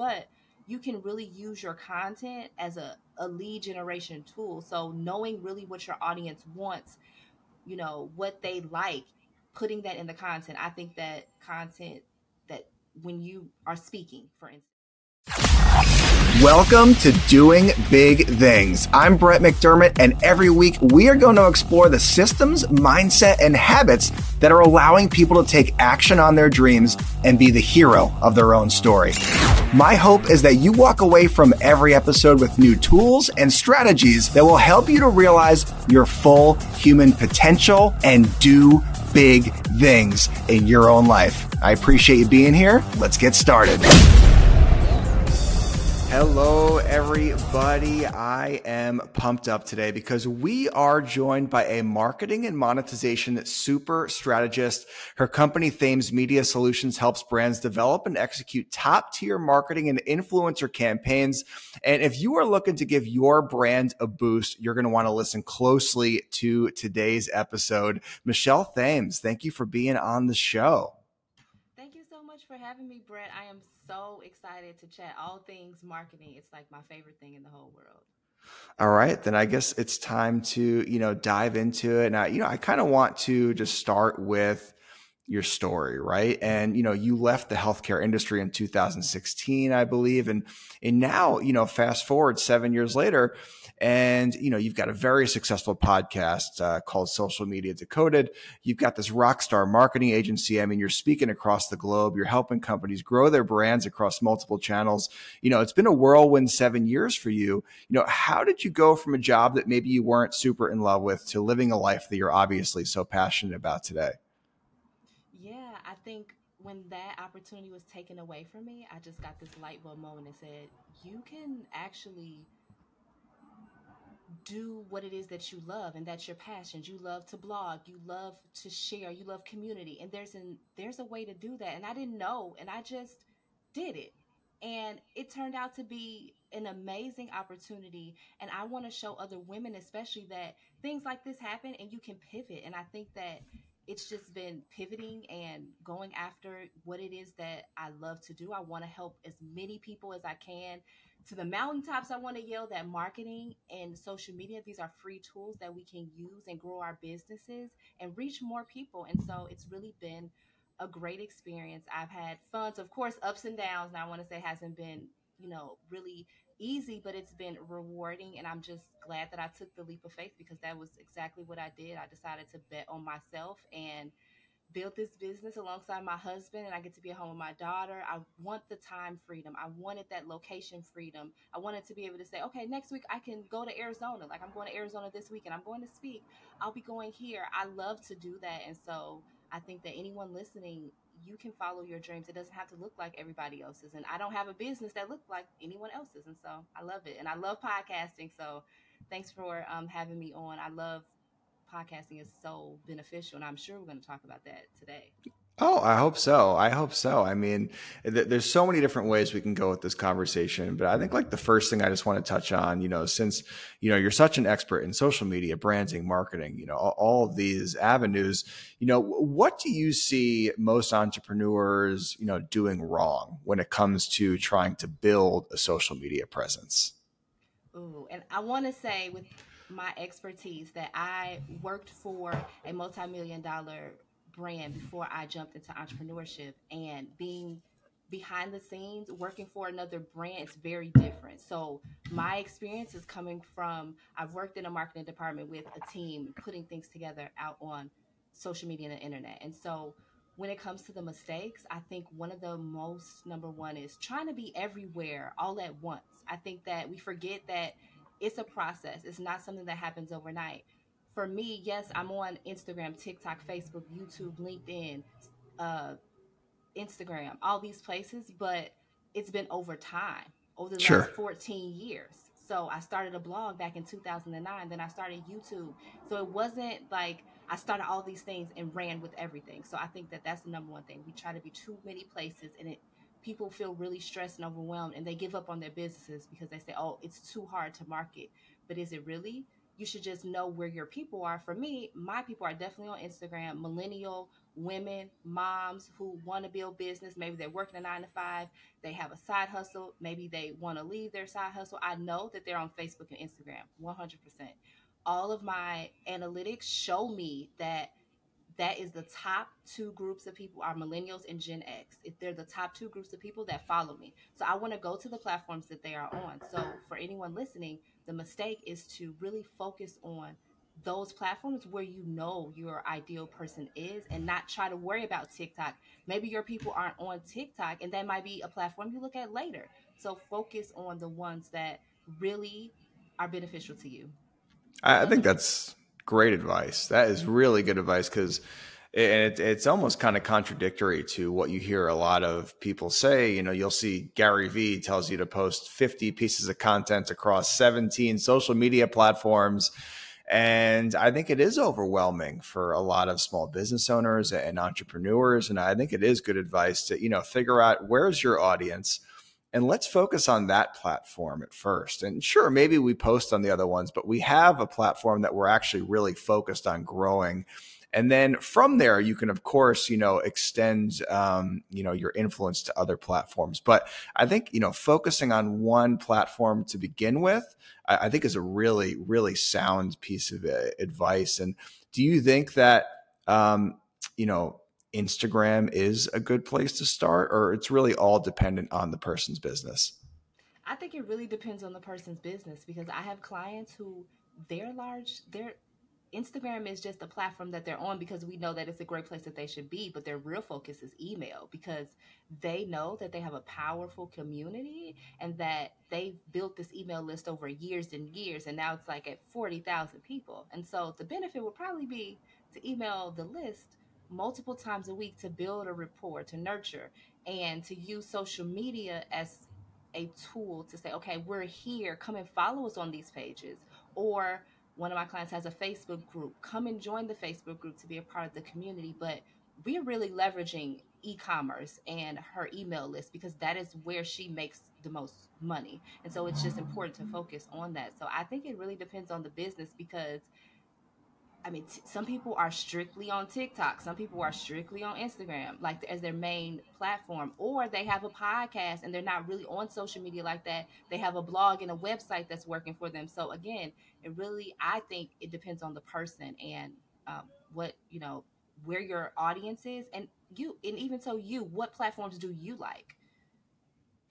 but you can really use your content as a, a lead generation tool. So knowing really what your audience wants, you know, what they like, putting that in the content. I think that content that when you are speaking, for instance. Welcome to Doing Big Things. I'm Brett McDermott, and every week we are going to explore the systems, mindset, and habits that are allowing people to take action on their dreams and be the hero of their own story. My hope is that you walk away from every episode with new tools and strategies that will help you to realize your full human potential and do big things in your own life. I appreciate you being here. Let's get started. Hello, everybody. I am pumped up today because we are joined by a marketing and monetization super strategist. Her company, Thames Media Solutions, helps brands develop and execute top tier marketing and influencer campaigns. And if you are looking to give your brand a boost, you're going to want to listen closely to today's episode. Michelle Thames, thank you for being on the show. Much for having me, Brett. I am so excited to chat all things marketing. It's like my favorite thing in the whole world. All right, then I guess it's time to, you know, dive into it. Now, you know, I kind of want to just start with your story, right? And you know, you left the healthcare industry in 2016, I believe, and and now, you know, fast forward 7 years later, and you know you've got a very successful podcast uh, called social media decoded. You've got this rock star marketing agency. I mean you're speaking across the globe. You're helping companies grow their brands across multiple channels. You know it's been a whirlwind seven years for you. You know how did you go from a job that maybe you weren't super in love with to living a life that you're obviously so passionate about today i think when that opportunity was taken away from me i just got this light bulb moment and said you can actually do what it is that you love and that's your passions. You love to blog. You love to share. You love community. And there's an there's a way to do that and i didn't know and i just did it. And it turned out to be an amazing opportunity and i want to show other women especially that things like this happen and you can pivot. And i think that it's just been pivoting and going after what it is that i love to do i want to help as many people as i can to the mountaintops, I want to yell that marketing and social media, these are free tools that we can use and grow our businesses and reach more people. And so it's really been a great experience. I've had fun. Of course, ups and downs. Now I want to say hasn't been, you know, really easy, but it's been rewarding. And I'm just glad that I took the leap of faith because that was exactly what I did. I decided to bet on myself and built this business alongside my husband and I get to be at home with my daughter. I want the time freedom. I wanted that location freedom. I wanted to be able to say, okay, next week I can go to Arizona. Like I'm going to Arizona this week and I'm going to speak. I'll be going here. I love to do that. And so I think that anyone listening, you can follow your dreams. It doesn't have to look like everybody else's. And I don't have a business that looks like anyone else's. And so I love it. And I love podcasting. So thanks for um, having me on. I love podcasting is so beneficial. And I'm sure we're going to talk about that today. Oh, I hope so. I hope so. I mean, th- there's so many different ways we can go with this conversation, but I think like the first thing I just want to touch on, you know, since you know you're such an expert in social media, branding, marketing, you know, all, all of these avenues, you know, what do you see most entrepreneurs, you know, doing wrong when it comes to trying to build a social media presence? Ooh, and I want to say with my expertise that I worked for a multi-million dollar brand before I jumped into entrepreneurship and being behind the scenes working for another brand is very different. So my experience is coming from I've worked in a marketing department with a team putting things together out on social media and the internet. And so when it comes to the mistakes, I think one of the most number one is trying to be everywhere all at once. I think that we forget that it's a process. It's not something that happens overnight. For me, yes, I'm on Instagram, TikTok, Facebook, YouTube, LinkedIn, uh, Instagram, all these places, but it's been over time, over the sure. last 14 years. So I started a blog back in 2009, then I started YouTube. So it wasn't like I started all these things and ran with everything. So I think that that's the number one thing. We try to be too many places and it people feel really stressed and overwhelmed and they give up on their businesses because they say, oh, it's too hard to market. But is it really? You should just know where your people are. For me, my people are definitely on Instagram, millennial women, moms who want to build business. Maybe they're working a nine to five, they have a side hustle, maybe they want to leave their side hustle. I know that they're on Facebook and Instagram 100%. All of my analytics show me that that is the top two groups of people are millennials and Gen X. If they're the top two groups of people that follow me. So I want to go to the platforms that they are on. So for anyone listening, the mistake is to really focus on those platforms where you know your ideal person is and not try to worry about TikTok. Maybe your people aren't on TikTok and that might be a platform you look at later. So focus on the ones that really are beneficial to you. I think that's great advice. That is really good advice because it, it's almost kind of contradictory to what you hear a lot of people say. You know, you'll see Gary Vee tells you to post 50 pieces of content across 17 social media platforms. And I think it is overwhelming for a lot of small business owners and entrepreneurs. And I think it is good advice to, you know, figure out where's your audience and let's focus on that platform at first. And sure, maybe we post on the other ones, but we have a platform that we're actually really focused on growing. And then from there, you can, of course, you know, extend, um, you know, your influence to other platforms. But I think, you know, focusing on one platform to begin with, I, I think is a really, really sound piece of uh, advice. And do you think that, um, you know, Instagram is a good place to start, or it's really all dependent on the person's business? I think it really depends on the person's business because I have clients who they're large, their Instagram is just a platform that they're on because we know that it's a great place that they should be, but their real focus is email because they know that they have a powerful community and that they've built this email list over years and years and now it's like at 40,000 people. And so the benefit would probably be to email the list multiple times a week to build a rapport, to nurture, and to use social media as a tool to say, okay, we're here, come and follow us on these pages. Or one of my clients has a Facebook group, come and join the Facebook group to be a part of the community. But we're really leveraging e commerce and her email list because that is where she makes the most money. And so it's just important to focus on that. So I think it really depends on the business because I mean, t- some people are strictly on TikTok. Some people are strictly on Instagram, like as their main platform, or they have a podcast and they're not really on social media like that. They have a blog and a website that's working for them. So again, it really, I think, it depends on the person and um, what you know, where your audience is, and you, and even so, you, what platforms do you like?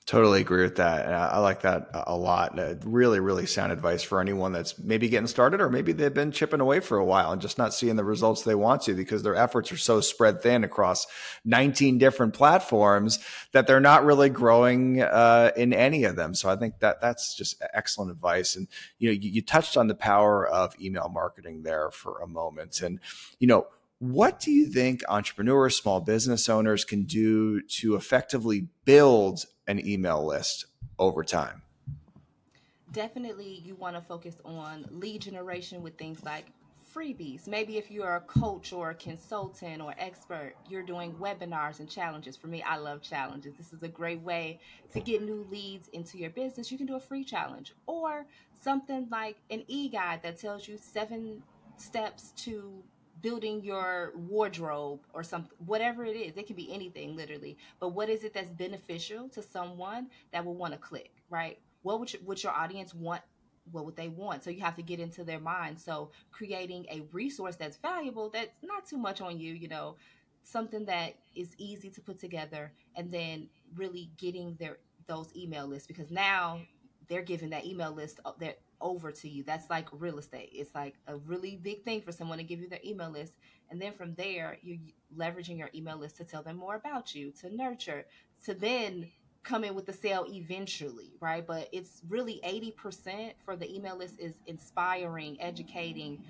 Totally agree with that. I like that a lot. Really, really sound advice for anyone that's maybe getting started or maybe they've been chipping away for a while and just not seeing the results they want to because their efforts are so spread thin across 19 different platforms that they're not really growing uh, in any of them. So I think that that's just excellent advice. And, you know, you, you touched on the power of email marketing there for a moment. And, you know, what do you think entrepreneurs, small business owners can do to effectively build an email list over time? Definitely, you want to focus on lead generation with things like freebies. Maybe if you're a coach or a consultant or expert, you're doing webinars and challenges. For me, I love challenges. This is a great way to get new leads into your business. You can do a free challenge or something like an e guide that tells you seven steps to building your wardrobe or something whatever it is it can be anything literally but what is it that's beneficial to someone that will want to click right? What would, you, would your audience want what would they want? So you have to get into their mind. So creating a resource that's valuable that's not too much on you you know something that is easy to put together and then really getting their those email lists because now they're giving that email list uh, that over to you. That's like real estate. It's like a really big thing for someone to give you their email list. And then from there, you're leveraging your email list to tell them more about you, to nurture, to then come in with the sale eventually, right? But it's really 80% for the email list is inspiring, educating,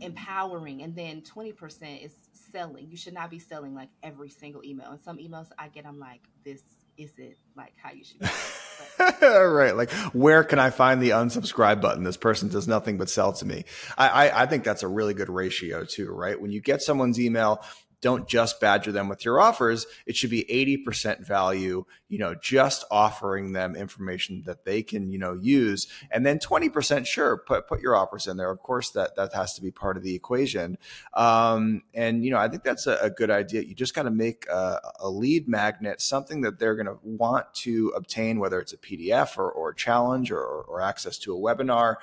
empowering, and then 20% is selling. You should not be selling like every single email. And some emails I get, I'm like, this isn't like how you should be. right. Like, where can I find the unsubscribe button? This person does nothing but sell to me. I, I, I think that's a really good ratio too, right? When you get someone's email, don't just badger them with your offers. It should be 80% value, you know, just offering them information that they can, you know, use. And then 20% sure, put, put your offers in there. Of course, that, that has to be part of the equation. Um, and, you know, I think that's a, a good idea. You just got to make a, a, lead magnet, something that they're going to want to obtain, whether it's a PDF or, or a challenge or, or access to a webinar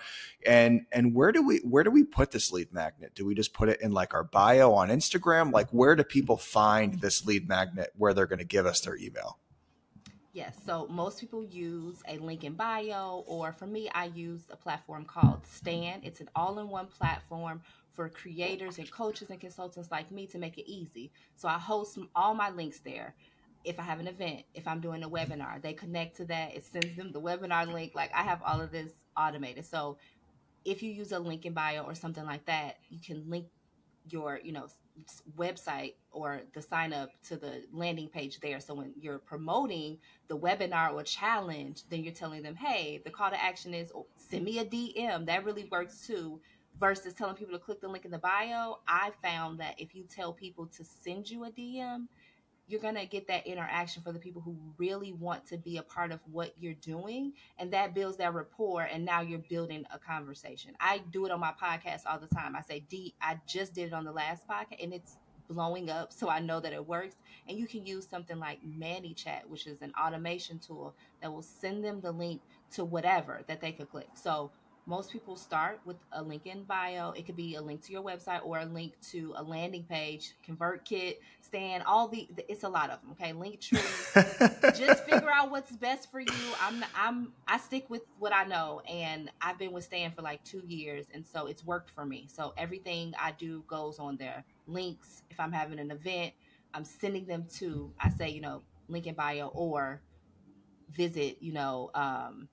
and and where do we where do we put this lead magnet do we just put it in like our bio on instagram like where do people find this lead magnet where they're going to give us their email yes so most people use a link in bio or for me i use a platform called stan it's an all-in-one platform for creators and coaches and consultants like me to make it easy so i host all my links there if I have an event, if I'm doing a webinar, they connect to that. It sends them the webinar link. Like I have all of this automated. So if you use a link in bio or something like that, you can link your, you know, website or the sign up to the landing page there. So when you're promoting the webinar or challenge, then you're telling them, hey, the call to action is oh, send me a DM. That really works too. Versus telling people to click the link in the bio. I found that if you tell people to send you a DM, you're going to get that interaction for the people who really want to be a part of what you're doing and that builds that rapport and now you're building a conversation. I do it on my podcast all the time. I say d i just did it on the last podcast and it's blowing up so i know that it works. And you can use something like ManyChat which is an automation tool that will send them the link to whatever that they could click. So most people start with a link in bio. It could be a link to your website or a link to a landing page, ConvertKit, Stan, all the, it's a lot of them. Okay. Linktree. Just figure out what's best for you. I'm, I'm, I stick with what I know and I've been with Stan for like two years. And so it's worked for me. So everything I do goes on there. Links. If I'm having an event, I'm sending them to, I say, you know, link in bio or visit, you know, um,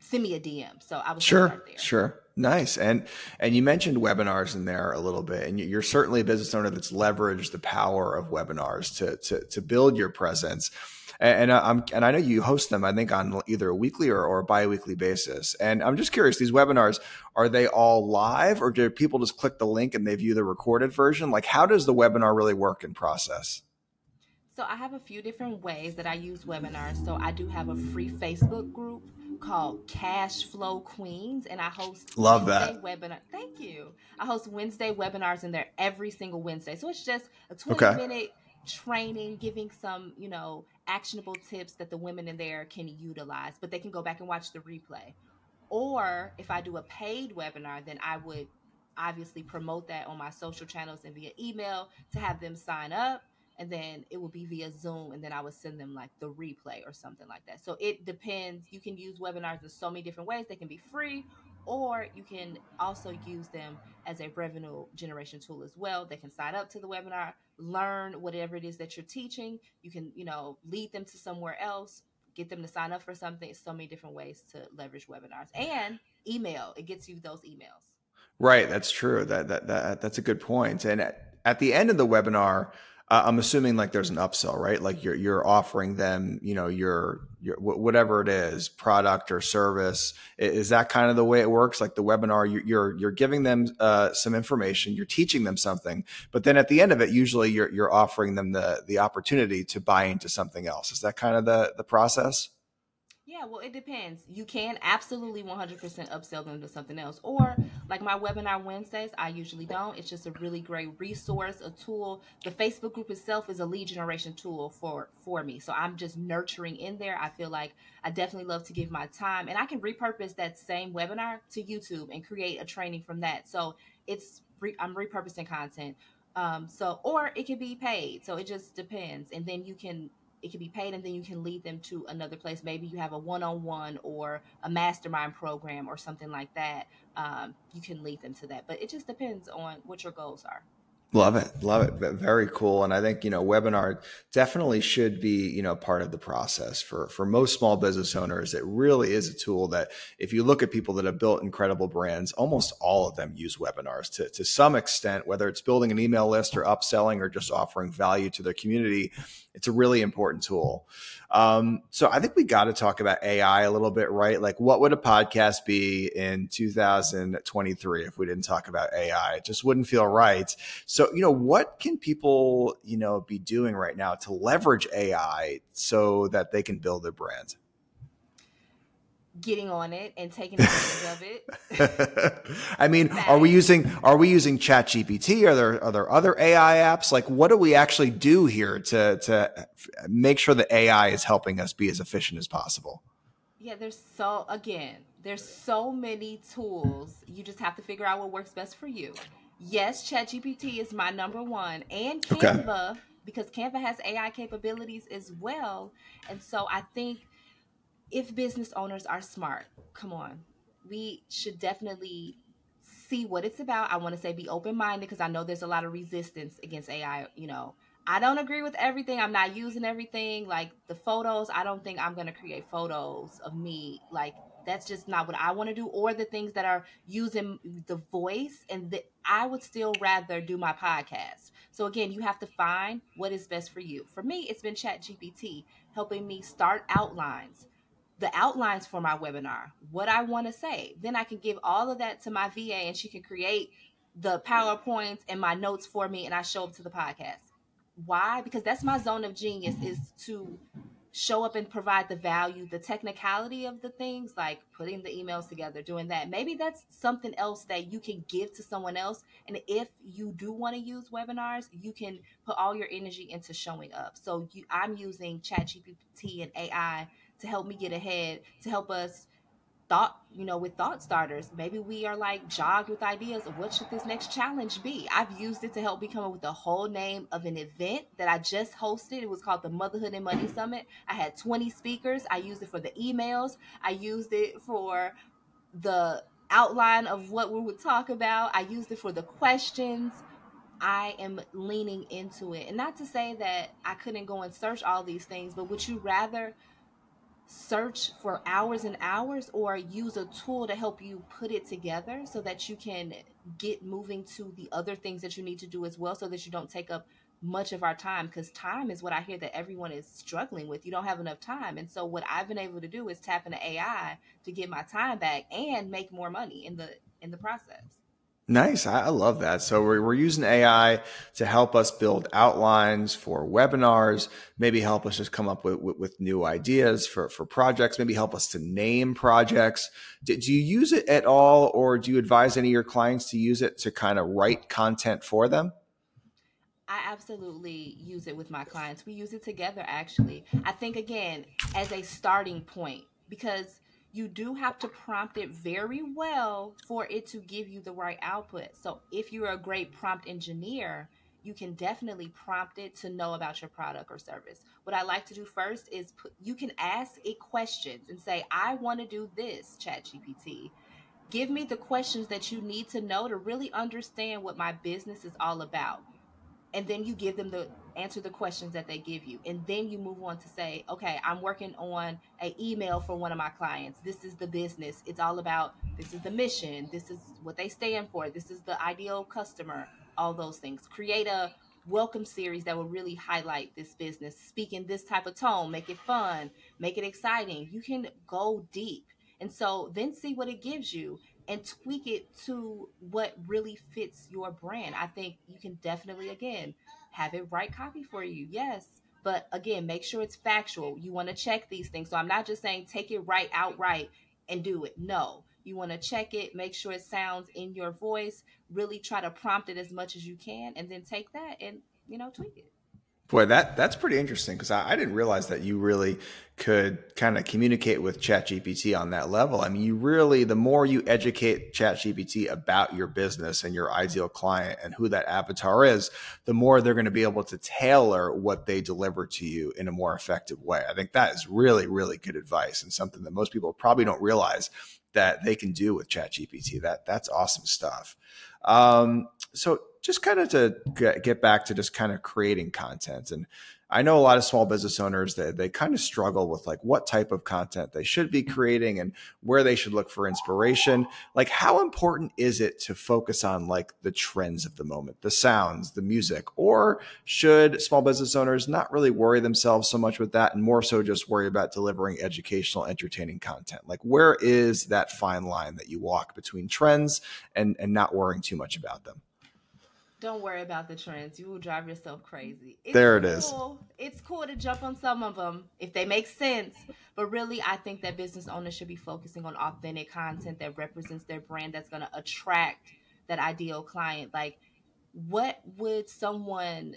send me a DM. So I was sure, sure, nice. And and you mentioned webinars in there a little bit, and you're certainly a business owner that's leveraged the power of webinars to to to build your presence. And, and I'm and I know you host them. I think on either a weekly or, or biweekly basis. And I'm just curious: these webinars are they all live, or do people just click the link and they view the recorded version? Like, how does the webinar really work in process? So I have a few different ways that I use webinars. So I do have a free Facebook group called Cash Flow Queens, and I host love Wednesday that webinar. Thank you. I host Wednesday webinars in there every single Wednesday, so it's just a twenty okay. minute training, giving some you know actionable tips that the women in there can utilize, but they can go back and watch the replay. Or if I do a paid webinar, then I would obviously promote that on my social channels and via email to have them sign up and then it will be via Zoom, and then I would send them like the replay or something like that. So it depends. You can use webinars in so many different ways. They can be free, or you can also use them as a revenue generation tool as well. They can sign up to the webinar, learn whatever it is that you're teaching. You can, you know, lead them to somewhere else, get them to sign up for something. So many different ways to leverage webinars and email. It gets you those emails. Right, that's true. That that, that that's a good point. And at, at the end of the webinar, uh, I'm assuming like there's an upsell, right? Like you're you're offering them, you know, your your whatever it is, product or service. Is that kind of the way it works? Like the webinar, you're you're giving them uh, some information, you're teaching them something, but then at the end of it, usually you're you're offering them the the opportunity to buy into something else. Is that kind of the the process? Yeah, well, it depends. You can absolutely 100% upsell them to something else. Or, like my webinar Wednesdays, I usually don't. It's just a really great resource, a tool. The Facebook group itself is a lead generation tool for, for me. So I'm just nurturing in there. I feel like I definitely love to give my time. And I can repurpose that same webinar to YouTube and create a training from that. So it's, re- I'm repurposing content. Um, so, or it can be paid. So it just depends. And then you can it can be paid and then you can lead them to another place. Maybe you have a one-on-one or a mastermind program or something like that um, you can lead them to that. But it just depends on what your goals are Love it. Love it. Very cool. And I think, you know, webinar definitely should be, you know, part of the process for, for most small business owners. It really is a tool that if you look at people that have built incredible brands, almost all of them use webinars to, to some extent, whether it's building an email list or upselling or just offering value to their community. It's a really important tool. Um, so I think we got to talk about AI a little bit, right? Like what would a podcast be in 2023 if we didn't talk about AI? It just wouldn't feel right. So So, you know, what can people, you know, be doing right now to leverage AI so that they can build their brand? getting on it and taking advantage of it. I mean, are we using are we using Chat GPT? Are there are there other AI apps? Like what do we actually do here to to make sure that AI is helping us be as efficient as possible? Yeah, there's so again, there's so many tools. You just have to figure out what works best for you. Yes, Chat GPT is my number one and Canva okay. because Canva has AI capabilities as well. And so I think if business owners are smart, come on, we should definitely see what it's about. I want to say be open minded because I know there's a lot of resistance against AI. You know, I don't agree with everything. I'm not using everything. Like the photos, I don't think I'm going to create photos of me. Like that's just not what I want to do. Or the things that are using the voice, and the, I would still rather do my podcast. So again, you have to find what is best for you. For me, it's been Chat GPT helping me start outlines the outlines for my webinar, what I want to say. Then I can give all of that to my VA and she can create the PowerPoints and my notes for me and I show up to the podcast. Why? Because that's my zone of genius is to show up and provide the value, the technicality of the things, like putting the emails together, doing that. Maybe that's something else that you can give to someone else. And if you do want to use webinars, you can put all your energy into showing up. So you, I'm using ChatGPT and AI to help me get ahead, to help us thought, you know, with thought starters. Maybe we are like jogged with ideas of what should this next challenge be. I've used it to help me come up with the whole name of an event that I just hosted. It was called the Motherhood and Money Summit. I had 20 speakers. I used it for the emails. I used it for the outline of what we would talk about. I used it for the questions. I am leaning into it. And not to say that I couldn't go and search all these things, but would you rather search for hours and hours or use a tool to help you put it together so that you can get moving to the other things that you need to do as well so that you don't take up much of our time because time is what I hear that everyone is struggling with. You don't have enough time. And so what I've been able to do is tap into AI to get my time back and make more money in the in the process. Nice. I love that. So we're, using AI to help us build outlines for webinars, maybe help us just come up with, with, new ideas for, for projects, maybe help us to name projects. Do, you use it at all or do you advise any of your clients to use it to kind of write content for them? I absolutely use it with my clients. We use it together actually. I think again, as a starting point, because you do have to prompt it very well for it to give you the right output. So if you're a great prompt engineer, you can definitely prompt it to know about your product or service. What I like to do first is put, you can ask it questions and say, I want to do this, ChatGPT. Give me the questions that you need to know to really understand what my business is all about and then you give them the answer the questions that they give you. And then you move on to say okay i'm working on an email for one of my clients. This is the business. It's all about this is the mission. This is what they stand for. This is the ideal customer. All those things. Create a welcome series that will really highlight this business. Speak in this type of tone. Make it fun. Make it exciting. You can go deep. And so then see what it gives you and tweak it to what really fits your brand. I think you can definitely, again, have it write copy for you. Yes. But again, make sure it's factual. You want to check these things. So I'm not just saying take it right outright and do it. No. You want to check it, make sure it sounds in your voice, really try to prompt it as much as you can, and then take that and, you know, tweak it. Boy, that that's pretty interesting because I, I, didn't realize that you really could kind of communicate with ChatGPT on that level. I mean, you really the more you educate ChatGPT about your business and your ideal client and who that avatar is, the more they're going to be able to tailor what they deliver to you in a more effective way. I think that is really, really good advice and something that most people probably don't realize that they can do with ChatGPT. That that's awesome stuff. Um, so just kind of to get back to just kind of creating content and I know a lot of small business owners that they, they kind of struggle with like what type of content they should be mm-hmm. creating and where they should look for inspiration. Like how important is it to focus on like the trends of the moment, the sounds, the music, or should small business owners not really worry themselves so much with that and more so just worry about delivering educational, entertaining content? Like where is that fine line that you walk between trends and and not worrying too much about them? Don't worry about the trends. You will drive yourself crazy. It's there it cool. is. It's cool to jump on some of them if they make sense. But really, I think that business owners should be focusing on authentic content that represents their brand that's going to attract that ideal client. Like, what would someone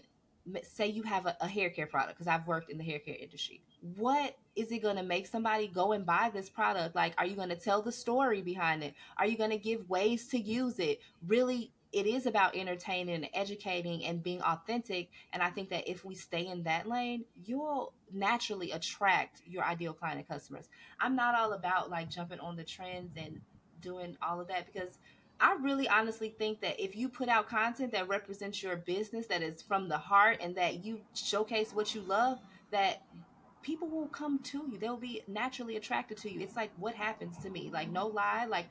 say you have a, a hair care product? Because I've worked in the hair care industry. What is it going to make somebody go and buy this product? Like, are you going to tell the story behind it? Are you going to give ways to use it? Really it is about entertaining and educating and being authentic. And I think that if we stay in that lane, you'll naturally attract your ideal client and customers. I'm not all about like jumping on the trends and doing all of that because I really honestly think that if you put out content that represents your business, that is from the heart, and that you showcase what you love, that people will come to you. They'll be naturally attracted to you. It's like what happens to me. Like no lie, like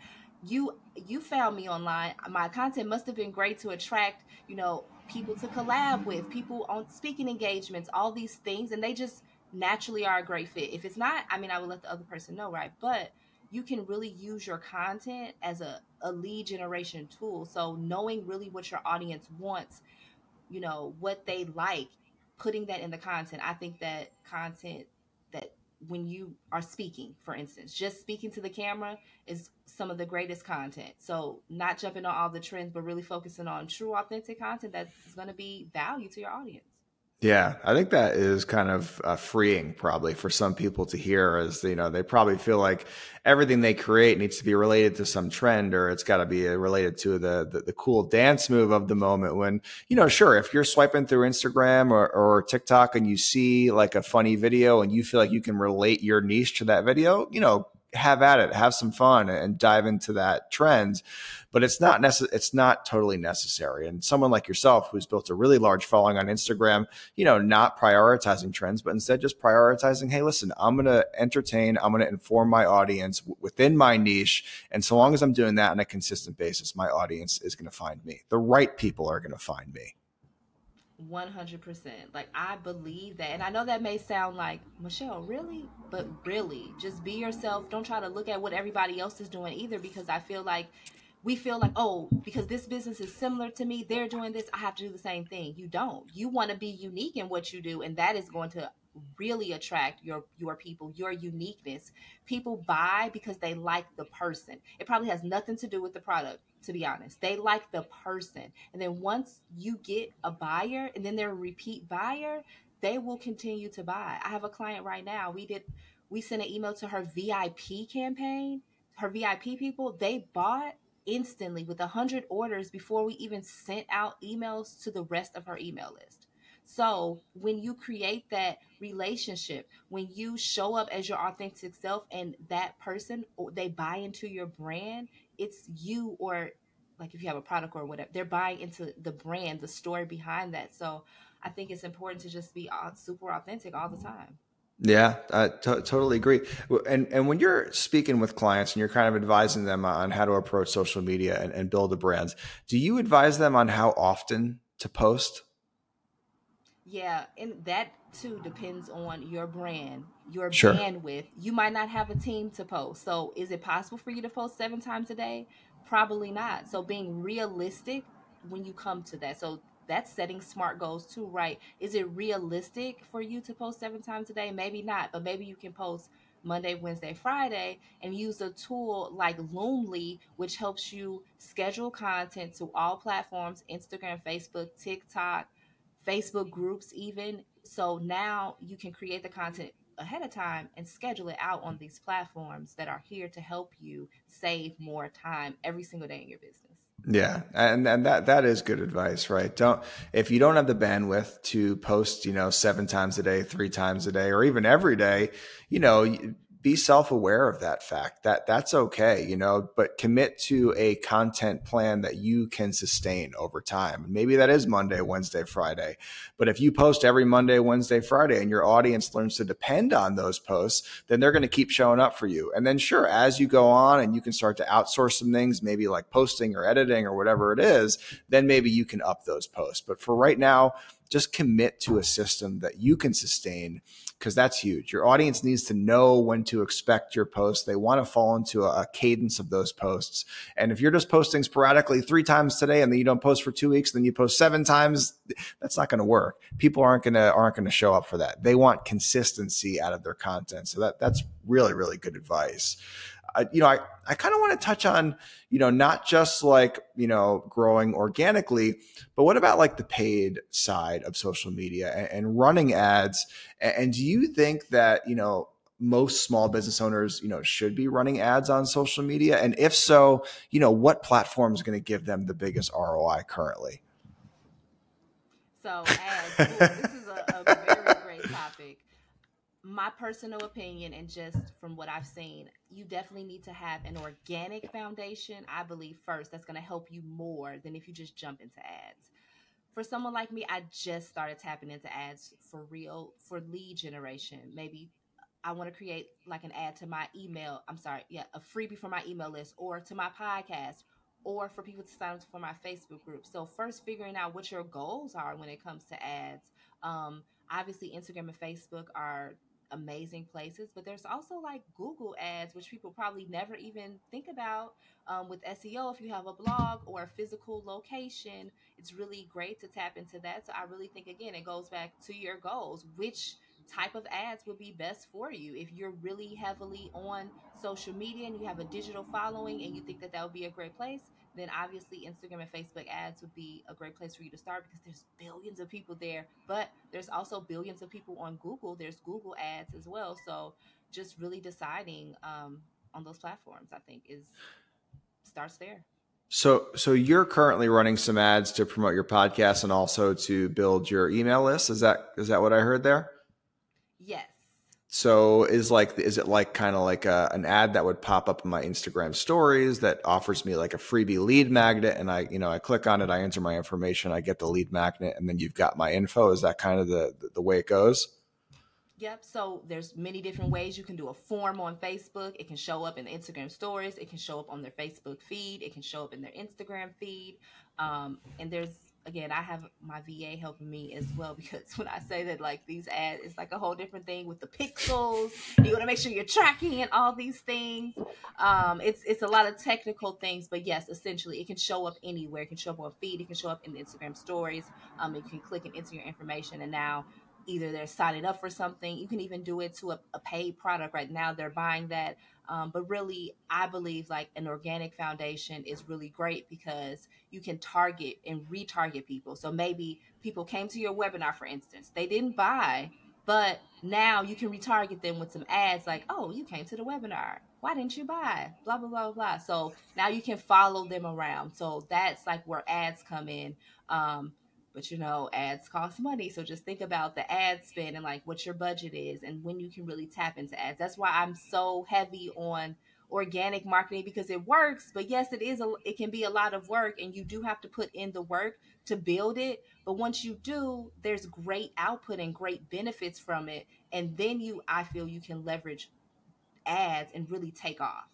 you you found me online. My content must have been great to attract, you know, people to collab with, people on speaking engagements, all these things, and they just naturally are a great fit. If it's not, I mean, I would let the other person know, right? But you can really use your content as a, a lead generation tool. So knowing really what your audience wants, you know, what they like, putting that in the content. I think that content when you are speaking, for instance, just speaking to the camera is some of the greatest content. So, not jumping on all the trends, but really focusing on true, authentic content that's going to be value to your audience. Yeah, I think that is kind of uh, freeing, probably for some people to hear, as you know, they probably feel like everything they create needs to be related to some trend, or it's got to be uh, related to the, the, the cool dance move of the moment. When you know, sure, if you're swiping through Instagram or, or TikTok and you see like a funny video and you feel like you can relate your niche to that video, you know, have at it, have some fun, and dive into that trend but it's not necess- it's not totally necessary. And someone like yourself who's built a really large following on Instagram, you know, not prioritizing trends, but instead just prioritizing, hey, listen, I'm going to entertain, I'm going to inform my audience w- within my niche, and so long as I'm doing that on a consistent basis, my audience is going to find me. The right people are going to find me. 100%. Like, I believe that. And I know that may sound like, Michelle, really? But really, just be yourself. Don't try to look at what everybody else is doing either, because I feel like we feel like, oh, because this business is similar to me, they're doing this, I have to do the same thing. You don't. You want to be unique in what you do, and that is going to really attract your your people, your uniqueness. People buy because they like the person. It probably has nothing to do with the product, to be honest. They like the person. And then once you get a buyer and then they're a repeat buyer, they will continue to buy. I have a client right now. We did we sent an email to her VIP campaign. Her VIP people, they bought instantly with a 100 orders before we even sent out emails to the rest of her email list. So, when you create that relationship, when you show up as your authentic self and that person they buy into your brand, it's you or like if you have a product or whatever, they're buying into the brand, the story behind that. So, I think it's important to just be super authentic all the time. Yeah, I t- totally agree. And and when you're speaking with clients and you're kind of advising them on how to approach social media and, and build a brand, do you advise them on how often to post? Yeah, and that too depends on your brand, your sure. bandwidth. You might not have a team to post. So, is it possible for you to post seven times a day? Probably not. So, being realistic when you come to that. So, that's setting smart goals too, right? Is it realistic for you to post seven times a day? Maybe not, but maybe you can post Monday, Wednesday, Friday and use a tool like Loomly, which helps you schedule content to all platforms Instagram, Facebook, TikTok, Facebook groups, even. So now you can create the content ahead of time and schedule it out on these platforms that are here to help you save more time every single day in your business. Yeah, and and that that is good advice, right? Don't if you don't have the bandwidth to post, you know, seven times a day, three times a day, or even every day, you know, be self-aware of that fact that that's okay you know but commit to a content plan that you can sustain over time. Maybe that is monday wednesday friday but if you post every monday wednesday friday and your audience learns to depend on those posts then they're going to keep showing up for you. And then sure as you go on and you can start to outsource some things maybe like posting or editing or whatever it is then maybe you can up those posts. But for right now just commit to a system that you can sustain because that's huge. Your audience needs to know when to expect your posts. They want to fall into a, a cadence of those posts. And if you're just posting sporadically three times today and then you don't post for two weeks, then you post seven times, that's not going to work. People aren't going to aren't going to show up for that. They want consistency out of their content. So that that's really really good advice. I, you know, I, I kind of want to touch on, you know, not just like, you know, growing organically, but what about like the paid side of social media and, and running ads? And, and do you think that, you know, most small business owners, you know, should be running ads on social media? And if so, you know, what platform is going to give them the biggest ROI currently? So, ads, this is a, a very my personal opinion and just from what I've seen, you definitely need to have an organic foundation, I believe, first. That's going to help you more than if you just jump into ads. For someone like me, I just started tapping into ads for real, for lead generation. Maybe I want to create like an ad to my email. I'm sorry, yeah, a freebie for my email list or to my podcast or for people to sign up for my Facebook group. So, first, figuring out what your goals are when it comes to ads. Um, obviously, Instagram and Facebook are amazing places, but there's also like Google ads, which people probably never even think about. Um, with SEO, if you have a blog or a physical location, it's really great to tap into that. So I really think, again, it goes back to your goals. Which type of ads would be best for you? If you're really heavily on social media and you have a digital following and you think that that would be a great place, then obviously Instagram and Facebook ads would be a great place for you to start because there's billions of people there. But there's also billions of people on Google. There's Google ads as well. So just really deciding um, on those platforms, I think, is starts there. So, so you're currently running some ads to promote your podcast and also to build your email list. Is that is that what I heard there? Yes. So is like is it like kind of like a, an ad that would pop up in my Instagram stories that offers me like a freebie lead magnet and I you know I click on it I enter my information I get the lead magnet and then you've got my info is that kind of the the way it goes? Yep. So there's many different ways you can do a form on Facebook. It can show up in the Instagram stories. It can show up on their Facebook feed. It can show up in their Instagram feed. Um, and there's again, I have my VA helping me as well because when I say that, like these ads, it's like a whole different thing with the pixels. You want to make sure you're tracking and all these things. Um, it's it's a lot of technical things, but yes, essentially, it can show up anywhere. It can show up on feed. It can show up in Instagram stories. Um, you can click and enter your information, and now either they're signing up for something. You can even do it to a, a paid product. Right now, they're buying that. Um, but really, I believe like an organic foundation is really great because you can target and retarget people. So maybe people came to your webinar, for instance, they didn't buy, but now you can retarget them with some ads like, oh, you came to the webinar. Why didn't you buy? Blah, blah, blah, blah. So now you can follow them around. So that's like where ads come in. Um, but you know ads cost money. So just think about the ad spend and like what your budget is and when you can really tap into ads. That's why i'm so heavy on organic marketing because it works but yes it is a it can be a lot of work and you do have to put in the work to build it. But once you do there's great output and great benefits from it. And then you i feel you can leverage ads and really take off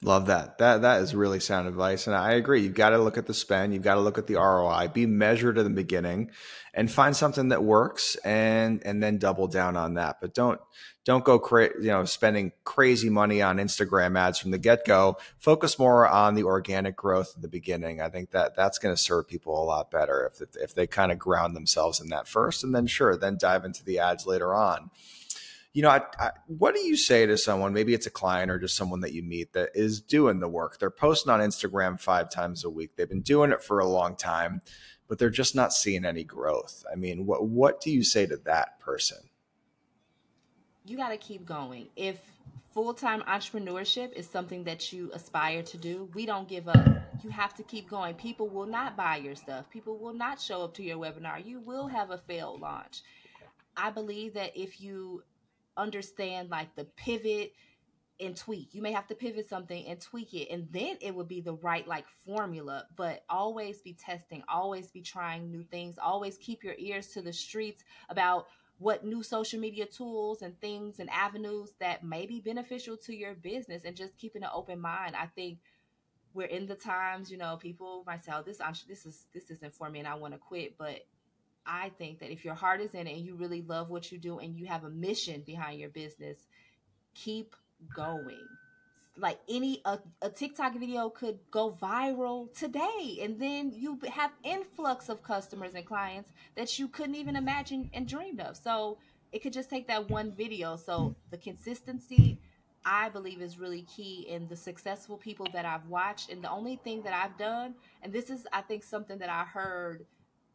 Love that. That that is really sound advice, and I agree. You've got to look at the spend. You've got to look at the ROI. Be measured in the beginning, and find something that works, and and then double down on that. But don't don't go cra- you know spending crazy money on Instagram ads from the get go. Focus more on the organic growth in the beginning. I think that that's going to serve people a lot better if if they kind of ground themselves in that first, and then sure, then dive into the ads later on you know, I, I, what do you say to someone? Maybe it's a client or just someone that you meet that is doing the work. They're posting on Instagram five times a week. They've been doing it for a long time, but they're just not seeing any growth. I mean, what what do you say to that person? You got to keep going. If full time entrepreneurship is something that you aspire to do, we don't give up. You have to keep going. People will not buy your stuff. People will not show up to your webinar. You will have a failed launch. I believe that if you understand like the pivot and tweak. You may have to pivot something and tweak it, and then it would be the right like formula. But always be testing, always be trying new things, always keep your ears to the streets about what new social media tools and things and avenues that may be beneficial to your business, and just keeping an open mind. I think we're in the times, you know, people might say, "Oh, this this is this isn't for me, and I want to quit," but I think that if your heart is in it and you really love what you do and you have a mission behind your business, keep going. Like any a, a TikTok video could go viral today, and then you have influx of customers and clients that you couldn't even imagine and dreamed of. So it could just take that one video. So the consistency, I believe, is really key in the successful people that I've watched. And the only thing that I've done, and this is, I think, something that I heard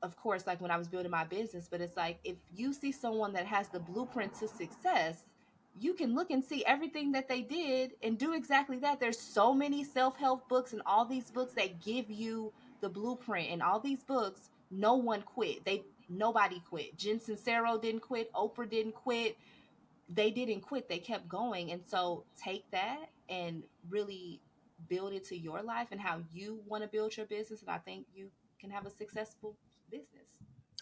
of course, like when I was building my business, but it's like if you see someone that has the blueprint to success, you can look and see everything that they did and do exactly that. There's so many self help books and all these books that give you the blueprint. And all these books, no one quit. They nobody quit. Jen Sincero didn't quit. Oprah didn't quit. They didn't quit. They kept going. And so take that and really build it to your life and how you want to build your business. And I think you can have a successful business.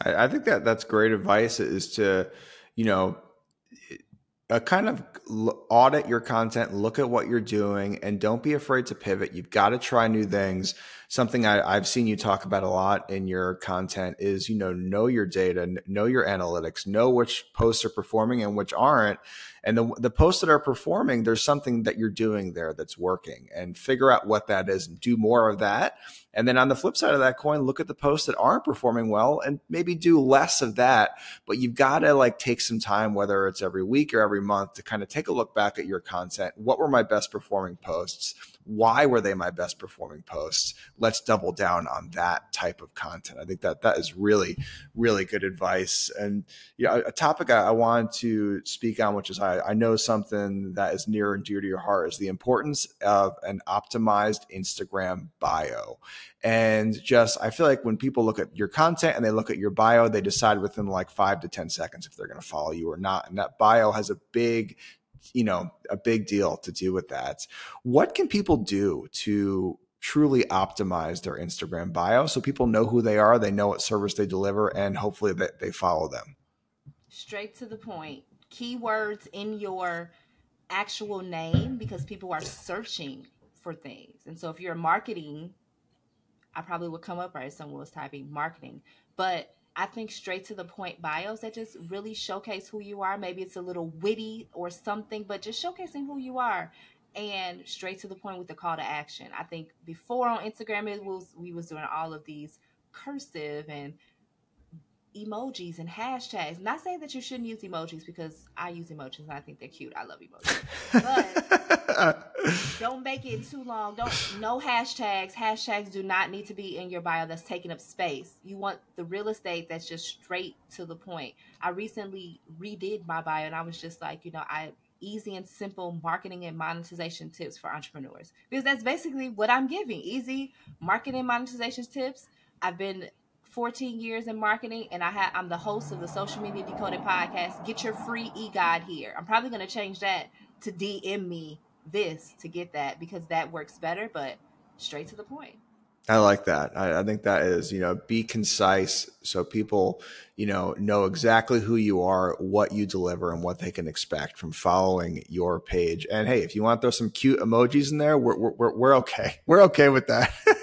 I, I think that that's great advice is to, you know, uh, kind of audit your content, look at what you're doing, and don't be afraid to pivot. You've got to try new things. Something I, have seen you talk about a lot in your content is, you know, know your data, know your analytics, know which posts are performing and which aren't. And the, the posts that are performing, there's something that you're doing there that's working and figure out what that is and do more of that. And then on the flip side of that coin, look at the posts that aren't performing well and maybe do less of that. But you've got to like take some time, whether it's every week or every month to kind of take a look back at your content. What were my best performing posts? Why were they my best performing posts? Let's double down on that type of content. I think that that is really, really good advice. And you know, a topic I, I wanted to speak on, which is I, I know something that is near and dear to your heart, is the importance of an optimized Instagram bio. And just, I feel like when people look at your content and they look at your bio, they decide within like five to 10 seconds if they're going to follow you or not. And that bio has a big you know a big deal to do with that. What can people do to truly optimize their instagram bio so people know who they are they know what service they deliver and hopefully that they follow them? Straight to the point. Keywords in your actual name because people are searching for things. And so if you're marketing i probably would come up right someone was typing marketing. But I think straight to the point bios that just really showcase who you are. Maybe it's a little witty or something, but just showcasing who you are and straight to the point with the call to action. I think before on Instagram it was we was doing all of these cursive and emojis and hashtags. Not saying that you shouldn't use emojis because I use emojis and I think they're cute. I love emojis. But don't make it too long. Don't no hashtags. Hashtags do not need to be in your bio that's taking up space. You want the real estate that's just straight to the point. I recently redid my bio and I was just like, you know, I easy and simple marketing and monetization tips for entrepreneurs because that's basically what I'm giving. Easy marketing monetization tips. I've been 14 years in marketing and I have I'm the host of the Social Media Decoded podcast. Get your free e-guide here. I'm probably going to change that to DM me this to get that because that works better, but straight to the point. I like that. I, I, think that is, you know, be concise so people, you know, know exactly who you are, what you deliver, and what they can expect from following your page. And hey, if you want to throw some cute emojis in there, we're we're, we're okay. We're okay with that.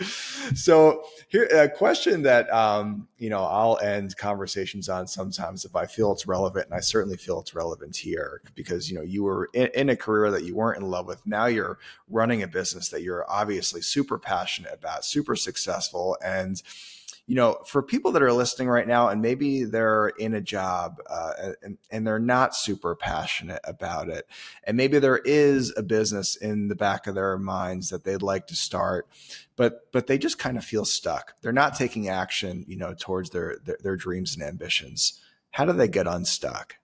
so here a question that um, you know I'll end conversations on sometimes if I feel it's relevant, and I certainly feel it's relevant here because you know you were in, in a career that you weren't in love with. Now you're running a business that you're obviously super passionate about, super successful, and you know, for people that are listening right now and maybe they're in a job uh, and, and they're not super passionate about it, and maybe there is a business in the back of their minds that they'd like to start, but but they just kind of feel stuck. They're not taking action, you know, towards their, their, their dreams and ambitions. How do they get unstuck?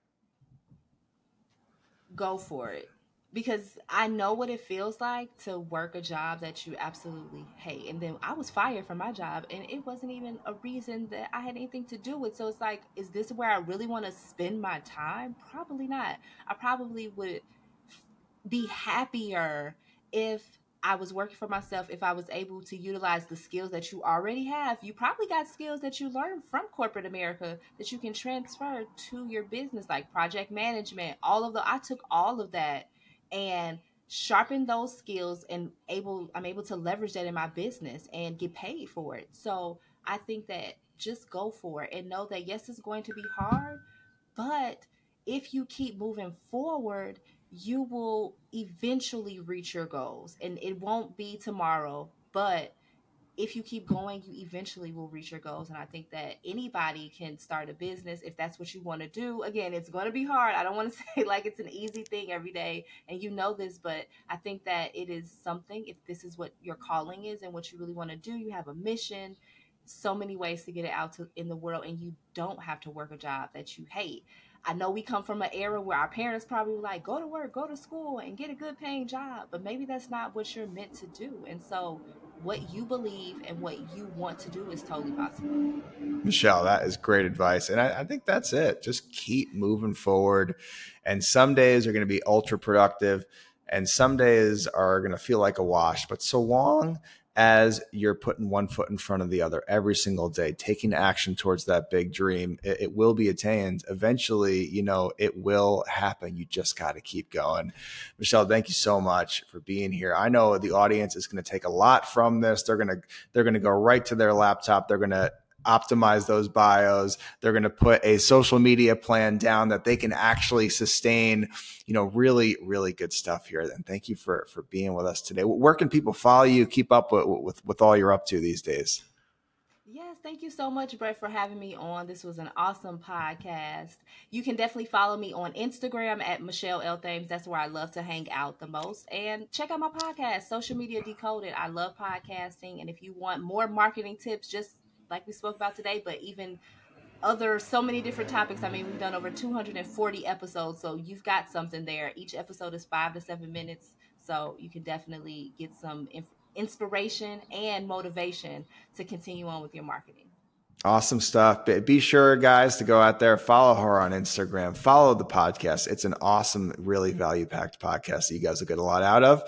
Go for it because I know what it feels like to work a job that you absolutely hate. And then I was fired from my job, and it wasn't even a reason that I had anything to do with. So it's like, is this where I really want to spend my time? Probably not. I probably would be happier if I was working for myself, if I was able to utilize the skills that you already have. You probably got skills that you learned from corporate America that you can transfer to your business, like project management, all of the, I took all of that and sharpen those skills and able I'm able to leverage that in my business and get paid for it. So I think that just go for it and know that yes, it's going to be hard, but if you keep moving forward, you will eventually reach your goals. And it won't be tomorrow, but if you keep going, you eventually will reach your goals. And I think that anybody can start a business if that's what you want to do. Again, it's going to be hard. I don't want to say like it's an easy thing every day, and you know this, but I think that it is something. If this is what your calling is and what you really want to do, you have a mission. So many ways to get it out to, in the world, and you don't have to work a job that you hate. I know we come from an era where our parents probably were like, go to work, go to school, and get a good paying job. But maybe that's not what you're meant to do. And so what you believe and what you want to do is totally possible. Michelle, that is great advice. And I, I think that's it. Just keep moving forward. And some days are going to be ultra productive and some days are going to feel like a wash. But so long as you're putting one foot in front of the other every single day, taking action towards that big dream, it, it will be attained. Eventually, you know, it will happen. You just got to keep going. Michelle, thank you so much for being here. I know the audience is going to take a lot from this. They're going to, they're going to go right to their laptop. They're going to optimize those bios. They're going to put a social media plan down that they can actually sustain, you know, really, really good stuff here. And thank you for, for being with us today. Where can people follow you, keep up with, with, with all you're up to these days? Yes, thank you so much, Brett, for having me on. This was an awesome podcast. You can definitely follow me on Instagram at Michelle L. Thames. That's where I love to hang out the most. And check out my podcast, Social Media Decoded. I love podcasting. And if you want more marketing tips, just like we spoke about today, but even other so many different topics. I mean, we've done over 240 episodes, so you've got something there. Each episode is five to seven minutes, so you can definitely get some inf- inspiration and motivation to continue on with your marketing. Awesome stuff. Be sure, guys, to go out there, follow her on Instagram, follow the podcast. It's an awesome, really value packed podcast that you guys will get a lot out of.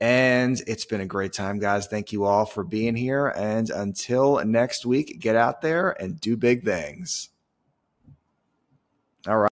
And it's been a great time, guys. Thank you all for being here. And until next week, get out there and do big things. All right.